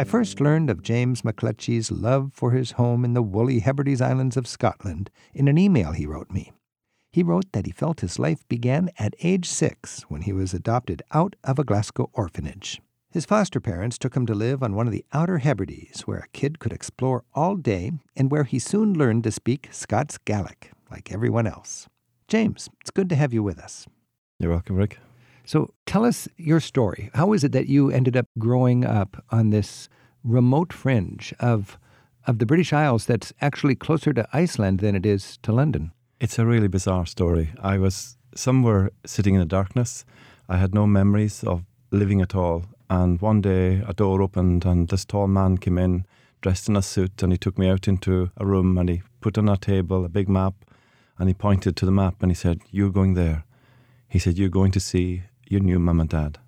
I first learned of James McLetchie's love for his home in the woolly Hebrides Islands of Scotland in an email he wrote me. He wrote that he felt his life began at age six when he was adopted out of a Glasgow orphanage. His foster parents took him to live on one of the Outer Hebrides, where a kid could explore all day and where he soon learned to speak Scots Gaelic, like everyone else. James, it's good to have you with us. You're welcome, Rick. So tell us your story. How is it that you ended up growing up on this remote fringe of, of the British Isles that's actually closer to Iceland than it is to London? It's a really bizarre story. I was somewhere sitting in the darkness. I had no memories of living at all. And one day a door opened and this tall man came in dressed in a suit and he took me out into a room and he put on a table a big map and he pointed to the map and he said, You're going there. He said, You're going to see your new mum and dad.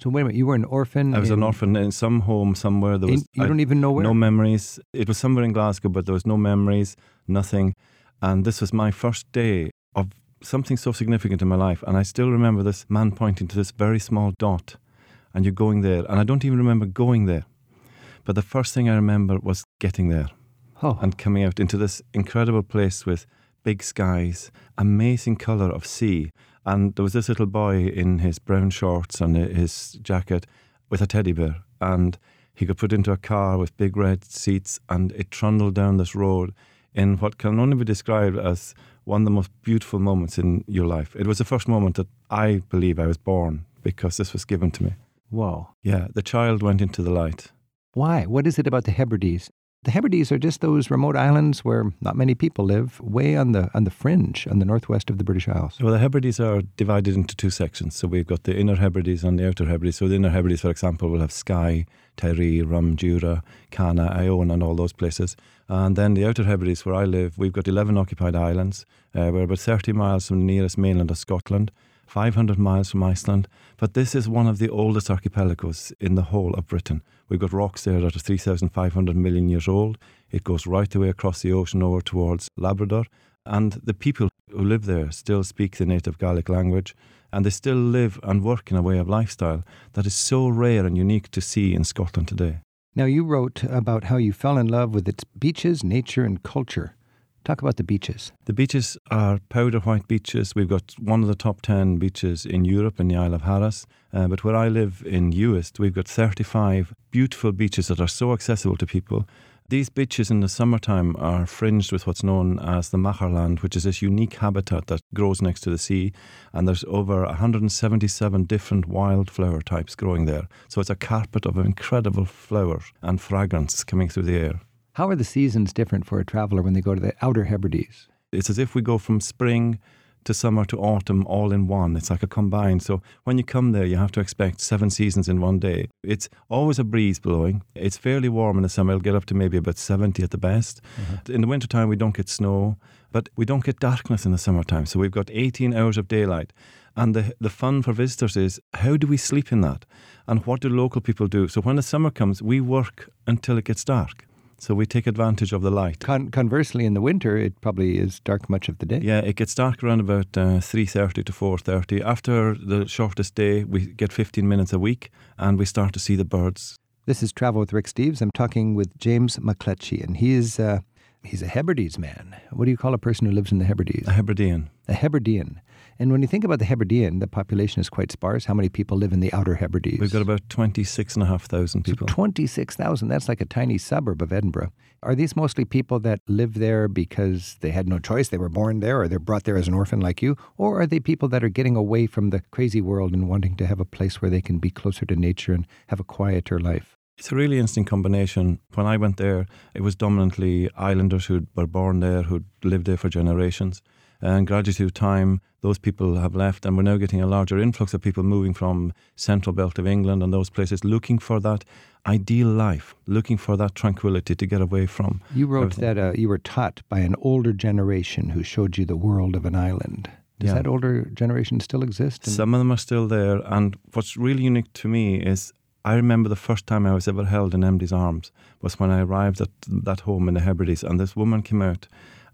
So wait a minute, you were an orphan. I was in, an orphan in some home somewhere. There was in, you don't even know where. no memories. It was somewhere in Glasgow, but there was no memories, nothing. And this was my first day of something so significant in my life. And I still remember this man pointing to this very small dot and you're going there. And I don't even remember going there. But the first thing I remember was getting there oh. and coming out into this incredible place with big skies, amazing colour of sea. And there was this little boy in his brown shorts and his jacket with a teddy bear. And he got put into a car with big red seats and it trundled down this road in what can only be described as one of the most beautiful moments in your life. It was the first moment that I believe I was born because this was given to me. Whoa. Yeah, the child went into the light. Why? What is it about the Hebrides? The Hebrides are just those remote islands where not many people live, way on the on the fringe, on the northwest of the British Isles. Well, the Hebrides are divided into two sections. So we've got the inner Hebrides and the outer Hebrides. So the inner Hebrides, for example, will have Skye, Tiree, Rum, Jura, Canna, Iona, and all those places. And then the outer Hebrides, where I live, we've got 11 occupied islands. Uh, we're about 30 miles from the nearest mainland of Scotland. 500 miles from Iceland. But this is one of the oldest archipelagos in the whole of Britain. We've got rocks there that are 3,500 million years old. It goes right away across the ocean over towards Labrador. And the people who live there still speak the native Gaelic language. And they still live and work in a way of lifestyle that is so rare and unique to see in Scotland today. Now, you wrote about how you fell in love with its beaches, nature, and culture. Talk about the beaches. The beaches are powder white beaches. We've got one of the top 10 beaches in Europe in the Isle of Harris. Uh, but where I live in Uist, we've got 35 beautiful beaches that are so accessible to people. These beaches in the summertime are fringed with what's known as the machair land, which is this unique habitat that grows next to the sea. And there's over 177 different wildflower types growing there. So it's a carpet of incredible flowers and fragrance coming through the air. How are the seasons different for a traveler when they go to the Outer Hebrides? It's as if we go from spring to summer to autumn all in one. It's like a combined. So when you come there, you have to expect seven seasons in one day. It's always a breeze blowing. It's fairly warm in the summer. It'll get up to maybe about 70 at the best. Mm-hmm. In the wintertime, we don't get snow, but we don't get darkness in the summertime. So we've got 18 hours of daylight. And the, the fun for visitors is how do we sleep in that? And what do local people do? So when the summer comes, we work until it gets dark. So we take advantage of the light. Con- conversely, in the winter, it probably is dark much of the day. Yeah, it gets dark around about uh, 3.30 to 4.30. After the shortest day, we get 15 minutes a week and we start to see the birds. This is Travel with Rick Steves. I'm talking with James McLetchie, and he is uh, he's a Hebrides man. What do you call a person who lives in the Hebrides? A Hebridean. A Hebridean. And when you think about the Hebridean, the population is quite sparse. How many people live in the Outer Hebrides? We've got about 26,500 people. So 26,000, that's like a tiny suburb of Edinburgh. Are these mostly people that live there because they had no choice? They were born there or they're brought there as an orphan like you? Or are they people that are getting away from the crazy world and wanting to have a place where they can be closer to nature and have a quieter life? It's a really interesting combination. When I went there, it was dominantly islanders who were born there, who'd lived there for generations. And gradually through time, those people have left, and we're now getting a larger influx of people moving from central belt of England and those places, looking for that ideal life, looking for that tranquility to get away from. You wrote everything. that uh, you were taught by an older generation who showed you the world of an island. Does yeah. that older generation still exist? Some of them are still there, and what's really unique to me is I remember the first time I was ever held in Emdy's arms was when I arrived at that home in the Hebrides, and this woman came out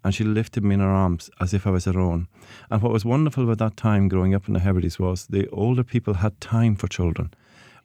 and she lifted me in her arms as if I was her own. And what was wonderful about that time growing up in the Hebrides was the older people had time for children.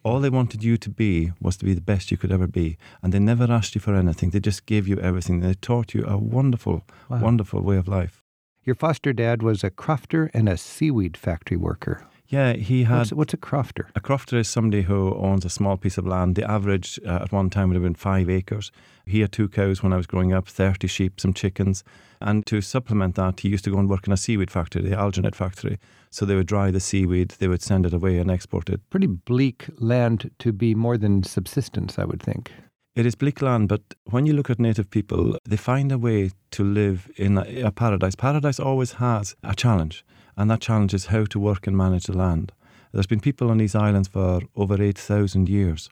All they wanted you to be was to be the best you could ever be. And they never asked you for anything. They just gave you everything. They taught you a wonderful, Wow. wonderful way of life. Your foster dad was a crofter and a seaweed factory worker. Yeah, he had. What's, what's a crofter? A crofter is somebody who owns a small piece of land. The average uh, at one time would have been five acres. He had two cows when I was growing up, 30 sheep, some chickens. And to supplement that, he used to go and work in a seaweed factory, the alginate factory. So they would dry the seaweed, they would send it away and export it. Pretty bleak land to be more than subsistence, I would think. It is bleak land, but when you look at native people, they find a way to live in a, a paradise. Paradise always has a challenge, and that challenge is how to work and manage the land. There's been people on these islands for over 8,000 years,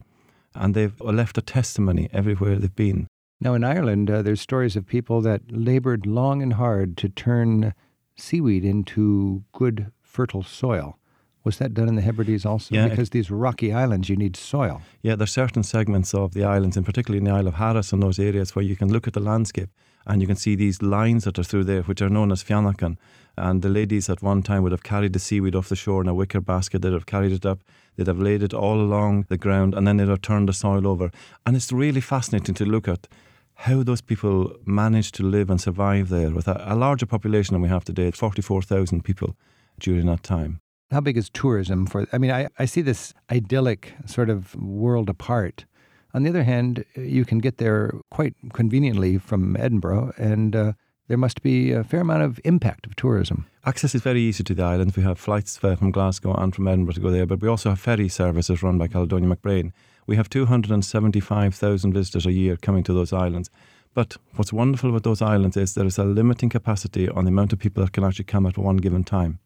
and they've left a testimony everywhere they've been. Now, in Ireland, uh, there's stories of people that labored long and hard to turn seaweed into good, fertile soil. Was that done in the Hebrides also? Yeah, it- because these rocky islands, you need soil. Yeah, there's certain segments of the islands, and particularly in the Isle of Harris and those areas where you can look at the landscape and you can see these lines that are through there, which are known as feannagan. And the ladies at one time would have carried the seaweed off the shore in a wicker basket. They'd have carried it up. They'd have laid it all along the ground, and then they'd have turned the soil over. And it's really fascinating to look at how those people managed to live and survive there with a, a larger population than we have today, 44,000 people during that time. How big is tourism for? I mean, I, I see this idyllic sort of world apart. On the other hand, you can get there quite conveniently from Edinburgh, and uh, there must be a fair amount of impact of tourism. Access is very easy to the island. We have flights from Glasgow and from Edinburgh to go there, but we also have ferry services run by Caledonia MacBrayne. We have 275,000 visitors a year coming to those islands. But what's wonderful about those islands is there is a limiting capacity on the amount of people that can actually come at one given time.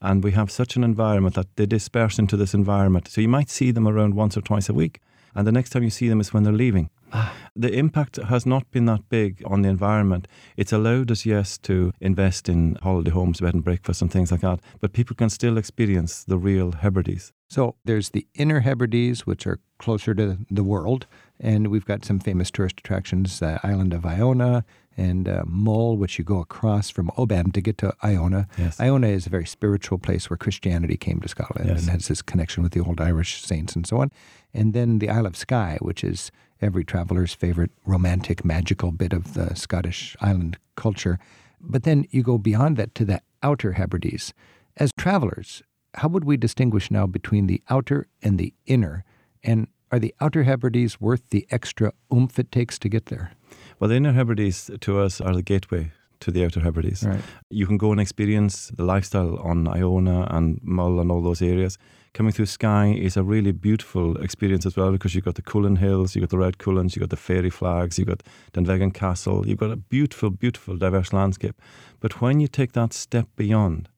And we have such an environment that they disperse into this environment. So you might see them around once or twice a week. And the next time you see them is when they're leaving. Ah. The impact has not been that big on the environment. It's allowed us, yes, to invest in holiday homes, bed and breakfast, and things like that. But people can still experience the real Hebrides. So there's the Inner Hebrides, which are closer to the world, and we've got some famous tourist attractions: the island of Iona and uh, Mull, which you go across from Oban to get to Iona. Yes. Iona is a very spiritual place where Christianity came to Scotland Yes. and has this connection with the old Irish saints and so on. And then the Isle of Skye, which is every traveler's favorite romantic, magical bit of the Scottish island culture. But then you go beyond that to the Outer Hebrides. As travelers, how would we distinguish now between the outer and the inner? And are the Outer Hebrides worth the extra oomph it takes to get there? Well, the Inner Hebrides to us are the gateway to the Outer Hebrides. Right. You can go and experience the lifestyle on Iona and Mull and all those areas. Coming through Skye is a really beautiful experience as well because you've got the Cuillin Hills, you've got the Red Cuillins, you've got the fairy flags, you've got Dunvegan Castle, you've got a beautiful, beautiful, diverse landscape. But when you take that step beyond,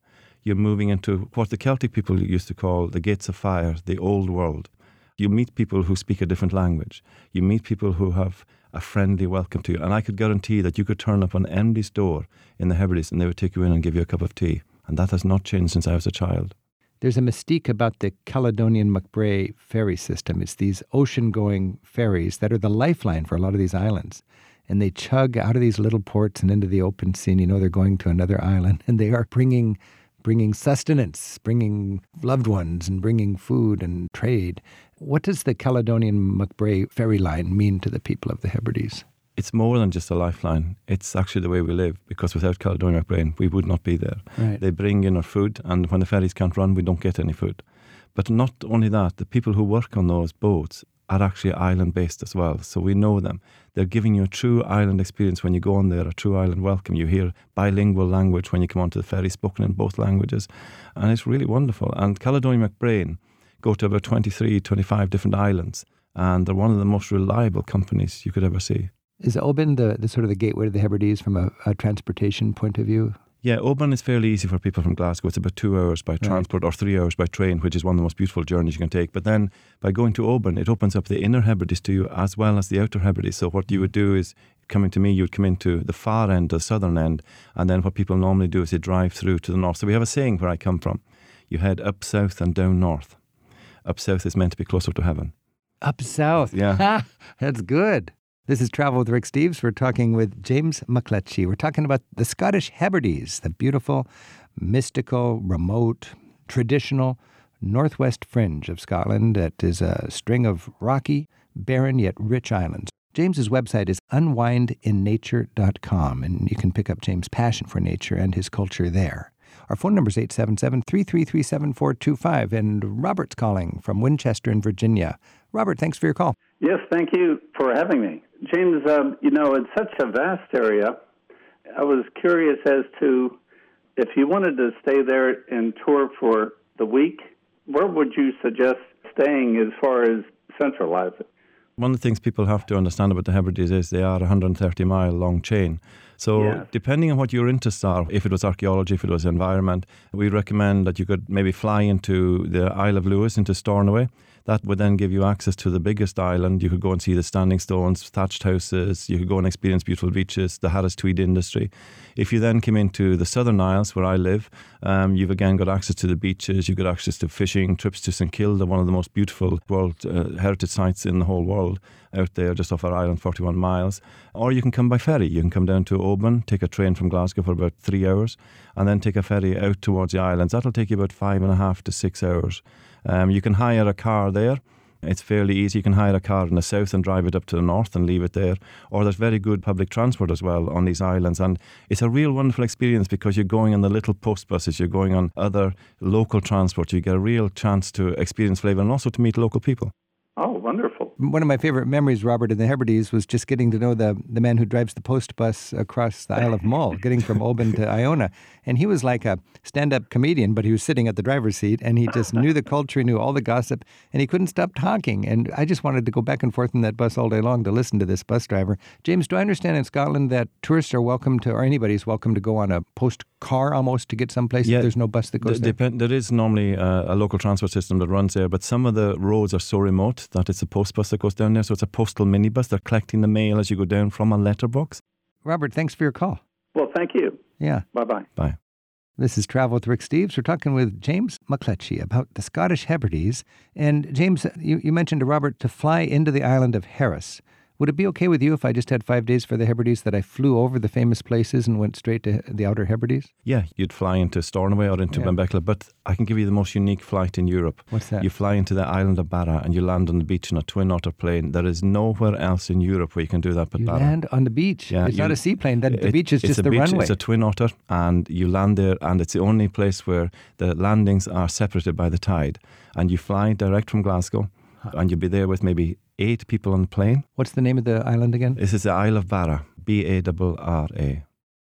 you're moving into what the Celtic people used to call the gates of fire, the old world. You meet people who speak a different language. You meet people who have a friendly welcome to you. And I could guarantee that you could turn up on anybody's door in the Hebrides and they would take you in and give you a cup of tea. And that has not changed since I was a child. There's a mystique about the Caledonian MacBrayne ferry system. It's these ocean going ferries that are the lifeline for a lot of these islands. And they chug out of these little ports and into the open sea. And you know they're going to another island. And they are bringing, bringing sustenance, bringing loved ones, and bringing food and trade. What does the Caledonian MacBrayne ferry line mean to the people of the Hebrides? It's more than just a lifeline. It's actually the way we live because without Caledonia Brain, we would not be there. Right. They bring in our food, and when the ferries can't run, we don't get any food. But not only that, the people who work on those boats are actually island based as well. So we know them. They're giving you a true island experience when you go on there, a true island welcome. You hear bilingual language when you come onto the ferry, spoken in both languages. And it's really wonderful. And Caledonia MacBrayne go to about 23, 25 different islands. And they're one of the most reliable companies you could ever see. Is Oban the, the sort of the gateway to the Hebrides from a, a transportation point of view? Yeah, Oban is fairly easy for people from Glasgow. It's about two hours by transport or three hours by train, which is one of the most beautiful journeys you can take. But then by going to Oban, it opens up the inner Hebrides to you as well as the outer Hebrides. So what you would do is coming to me, you would come into the far end, the southern end, and then what people normally do is they drive through to the north. So we have a saying where I come from you head up south and down north. Up south is meant to be closer to heaven. Up south. Yeah. That's good. This is Travel with Rick Steves. We're talking with James McLetchie. We're talking about the Scottish Hebrides, the beautiful, mystical, remote, traditional, northwest fringe of Scotland that is a string of rocky, barren yet rich islands. James's website is unwindinnature.com, and you can pick up James' passion for nature and his culture there. Our phone number is 877 333 7425, and Robert's calling from Winchester in Virginia. Robert, thanks for your call. Yes, thank you for having me. James, um, you know, it's such a vast area. I was curious as to if you wanted to stay there and tour for the week, where would you suggest staying as far as centralizing? One of the things people have to understand about the Hebrides is they are a 130 mile long chain. So, Yes. depending on what your interests are, if it was archaeology, if it was environment, we recommend that you could maybe fly into the Isle of Lewis, into Stornoway. That would then give you access to the biggest island. You could go and see the standing stones, thatched houses. You could go and experience beautiful beaches, the Harris Tweed industry. If you then came into the Southern Isles, where I live, um, you've again got access to the beaches. You've got access to fishing, trips to St Kilda, one of the most beautiful World uh, Heritage sites in the whole world, out there just off our island, 41 miles. Or you can come by ferry. You can come down to Oban, take a train from Glasgow for about three hours, and then take a ferry out towards the islands. That'll take you about five and a half to six hours. Um, you can hire a car there. It's fairly easy. You can hire a car in the south and drive it up to the north and leave it there. Or there's very good public transport as well on these islands. And it's a real wonderful experience because you're going on the little post buses, you're going on other local transport. You get a real chance to experience flavour and also to meet local people. Oh, wonderful. One of my favorite memories, Robert, in the Hebrides was just getting to know the, the man who drives the post bus across the Isle of Mull, getting from Oban to Iona. And he was like a stand up comedian, but he was sitting at the driver's seat and he just knew the culture, he knew all the gossip, and he couldn't stop talking. And I just wanted to go back and forth in that bus all day long to listen to this bus driver. James, do I understand in Scotland that tourists are welcome to, or anybody's welcome to go on a post car almost to get someplace Yeah, if there's no bus that goes Th- there? there is normally a, a local transport system that runs there, but some of the roads are so remote that it's a post bus that goes down there. So it's a postal minibus. They're collecting the mail as you go down from a letterbox. Robert, thanks for your call. Well, thank you. Yeah. Bye bye. Bye. This is Travel with Rick Steves. We're talking with James McLetchie about the Scottish Hebrides. And James, you, you mentioned to Robert to fly into the island of Harris. Would it be okay with you if I just had five days for the Hebrides that I flew over the famous places and went straight to the Outer Hebrides? Yeah, you'd fly into Stornoway or into Yeah. Benbecula, but I can give you the most unique flight in Europe. What's that? You fly into the island of Barra and you land on the beach in a twin otter plane. There is nowhere else in Europe where you can do that but You Barra. land on the beach. Yeah, it's not a seaplane. That, the It- beach is just the beach, runway. It's a twin otter, and you land there, and it's the only place where the landings are separated by the tide. And you fly direct from Glasgow, and you'll be there with maybe eight people on the plane. What's the name of the island again? This is the Isle of Barra, B A R R A.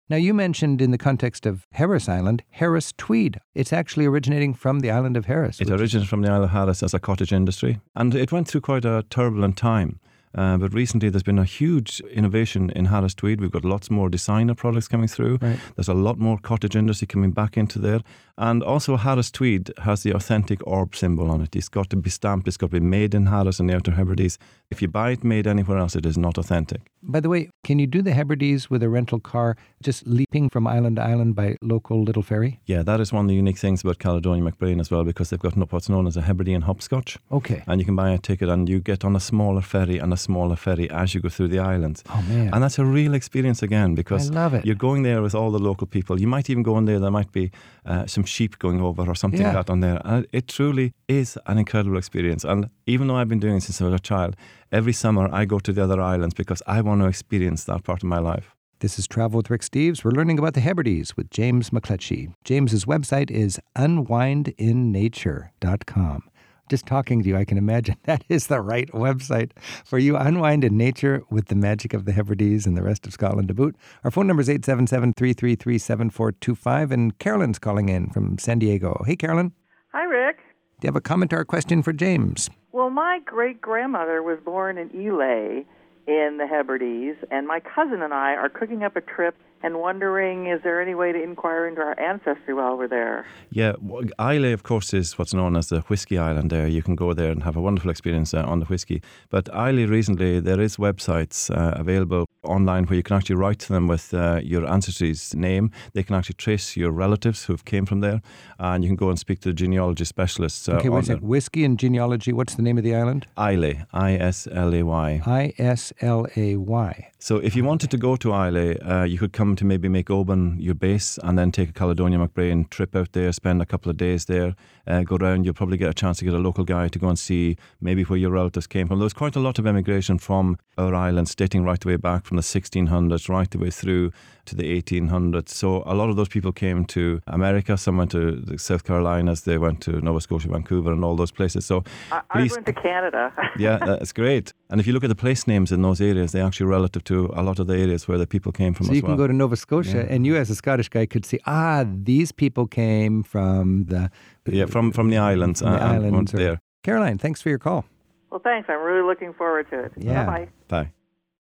Now, you mentioned in the context of Harris Island, Harris Tweed. It's actually originating from the island of Harris. It originated from the Isle of Harris as a cottage industry, and it went through quite a turbulent time. Uh, but recently, there's been a huge innovation in Harris Tweed. We've got lots more designer products coming through. Right. There's a lot more cottage industry coming back into there. And also, Harris Tweed has the authentic orb symbol on it. It's got to be stamped, it's got to be made in Harris and the Outer Hebrides. If you buy it made anywhere else, it is not authentic. By the way, can you do the Hebrides with a rental car, just leaping from island to island by local little ferry? Yeah, that is one of the unique things about Caledonia MacBrayne as well, because they've got what's known as a Hebridean hopscotch. Okay. And you can buy a ticket and you get on a smaller ferry and a smaller ferry as you go through the islands. Oh man, And that's a real experience again because I love it. you're going there with all the local people. You might even go in there, there might be uh, some sheep going over or something Yeah. like that on there. And it truly is an incredible experience. And even though I've been doing it since I was a child, every summer I go to the other islands because I want to experience that part of my life. This is Travel with Rick Steves. We're learning about the Hebrides with James McLetchie. James's website is unwindinnature.com. Just talking to you, I can imagine that is the right website for you. Unwind in nature with the magic of the Hebrides and the rest of Scotland to boot. Our phone number is 877 333 7425, and Carolyn's calling in from San Diego. Hey, Carolyn, Hi, Rick. do you have a comment or a question for James? Well, my great grandmother was born in Islay in the Hebrides, and my cousin and I are cooking up a trip and wondering is there any way to inquire into our ancestry while we're there? Yeah, w- Islay, of course, is what's known as the Whiskey Island there. You can go there and have a wonderful experience uh, on the whiskey. But Islay, recently, there is websites uh, available online where you can actually write to them with uh, your ancestry's name. They can actually trace your relatives who've came from there, and you can go and speak to the genealogy specialists. Uh, Okay, on wait a second. Whiskey and genealogy. What's the name of the island? Islay, I S L A Y. I S L A Y. So if you wanted to go to Islay, uh, you could come come to maybe make Oban your base and then take a Caledonia MacBrayne trip out there, spend a couple of days there, uh, go around, you'll probably get a chance to get a local guy to go and see maybe where your relatives came from. There was quite a lot of emigration from our islands, dating right the way back from the 1600s right the way through to the 1800s. So a lot of those people came to America. Some went to the South Carolinas. They went to Nova Scotia, Vancouver, and all those places. So I, I went to Canada. yeah, that's great. And if you look at the place names in those areas, they're actually relative to a lot of the areas where the people came from. So you well. can go to Nova Scotia, yeah. and you, as a Scottish guy, could see ah, these people came from the yeah from from the islands. From the uh, islands there. Caroline, thanks for your call. Well, thanks. I'm really looking forward to it. Yeah. Bye. Bye.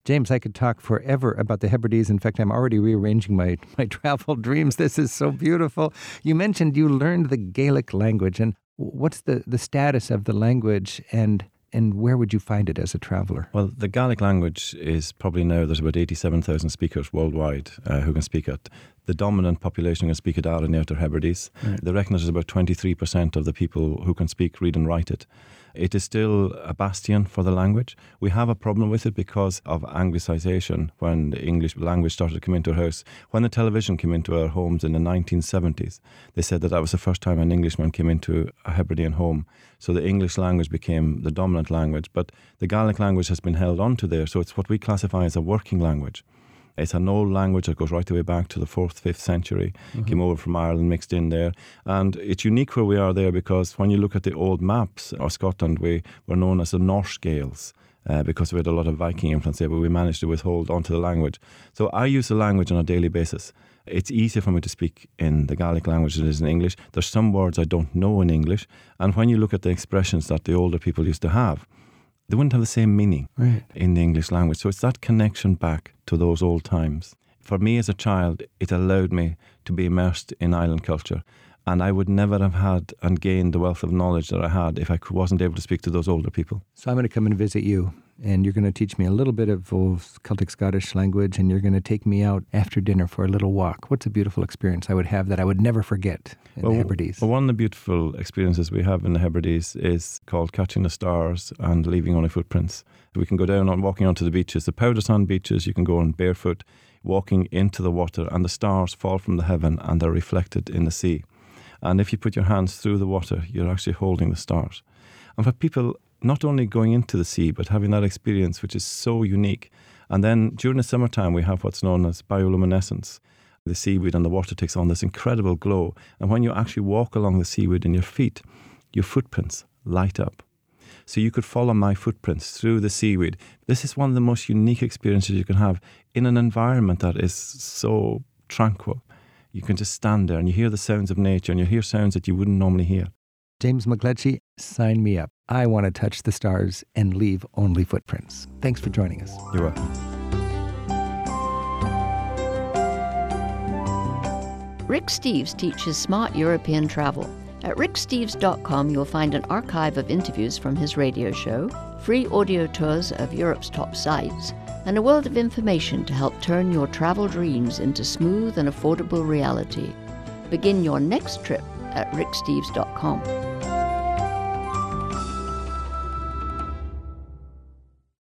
James, I could talk forever about the Hebrides. In fact, I'm already rearranging my, my travel dreams. This is so beautiful. You mentioned you learned the Gaelic language, and what's the, the status of the language and and where would you find it as a traveler? Well, the Gaelic language is probably now there's about 87,000 speakers worldwide uh, who can speak it. The dominant population can speak it out in the Outer Hebrides. Right. They reckon there's about 23% of the people who can speak, read, and write it. It is still a bastion for the language. We have a problem with it because of anglicisation when the English language started to come into our house. When the television came into our homes in the 1970s, they said that that was the first time an Englishman came into a Hebridean home. So the English language became the dominant language, but the Gaelic language has been held onto there. So it's what we classify as a working language. It's an old language that goes right the way back to the fourth, fifth century. Mm-hmm. Came over from Ireland, mixed in there, and it's unique where we are there because when you look at the old maps of Scotland, we were known as the Norse Gaels. Uh, because we had a lot of Viking influence there, but we managed to withhold onto the language. So I use the language on a daily basis. It's easier for me to speak in the Gaelic language than it is in English. There's some words I don't know in English, and when you look at the expressions that the older people used to have, they wouldn't have the same meaning right. in the English language. So it's that connection back to those old times. For me as a child, it allowed me to be immersed in island culture. And I would never have had and gained the wealth of knowledge that I had if I wasn't able to speak to those older people. So I'm going to come and visit you and you're going to teach me a little bit of Celtic Scottish language, and you're going to take me out after dinner for a little walk. What's a beautiful experience I would have that I would never forget in well, the Hebrides? Well, one of the beautiful experiences we have in the Hebrides is called catching the stars and leaving only footprints. We can go down on walking onto the beaches, the powder sand beaches. You can go on barefoot, walking into the water, and the stars fall from the heaven and they're reflected in the sea. And if you put your hands through the water, you're actually holding the stars. And for people not only going into the sea, but having that experience, which is so unique. And then during the summertime, we have what's known as bioluminescence. The seaweed and the water takes on this incredible glow. And when you actually walk along the seaweed in your feet, your footprints light up. So you could follow my footprints through the seaweed. This is one of the most unique experiences you can have in an environment that is so tranquil. You can just stand there and you hear the sounds of nature and you hear sounds that you wouldn't normally hear. James McLetchie, sign me up. I want to touch the stars and leave only footprints. Thanks for joining us. You're welcome. Rick Steves teaches smart European travel. At ricksteves.com, you'll find an archive of interviews from his radio show, free audio tours of Europe's top sites, and a world of information to help turn your travel dreams into smooth and affordable reality. Begin your next trip at ricksteves.com.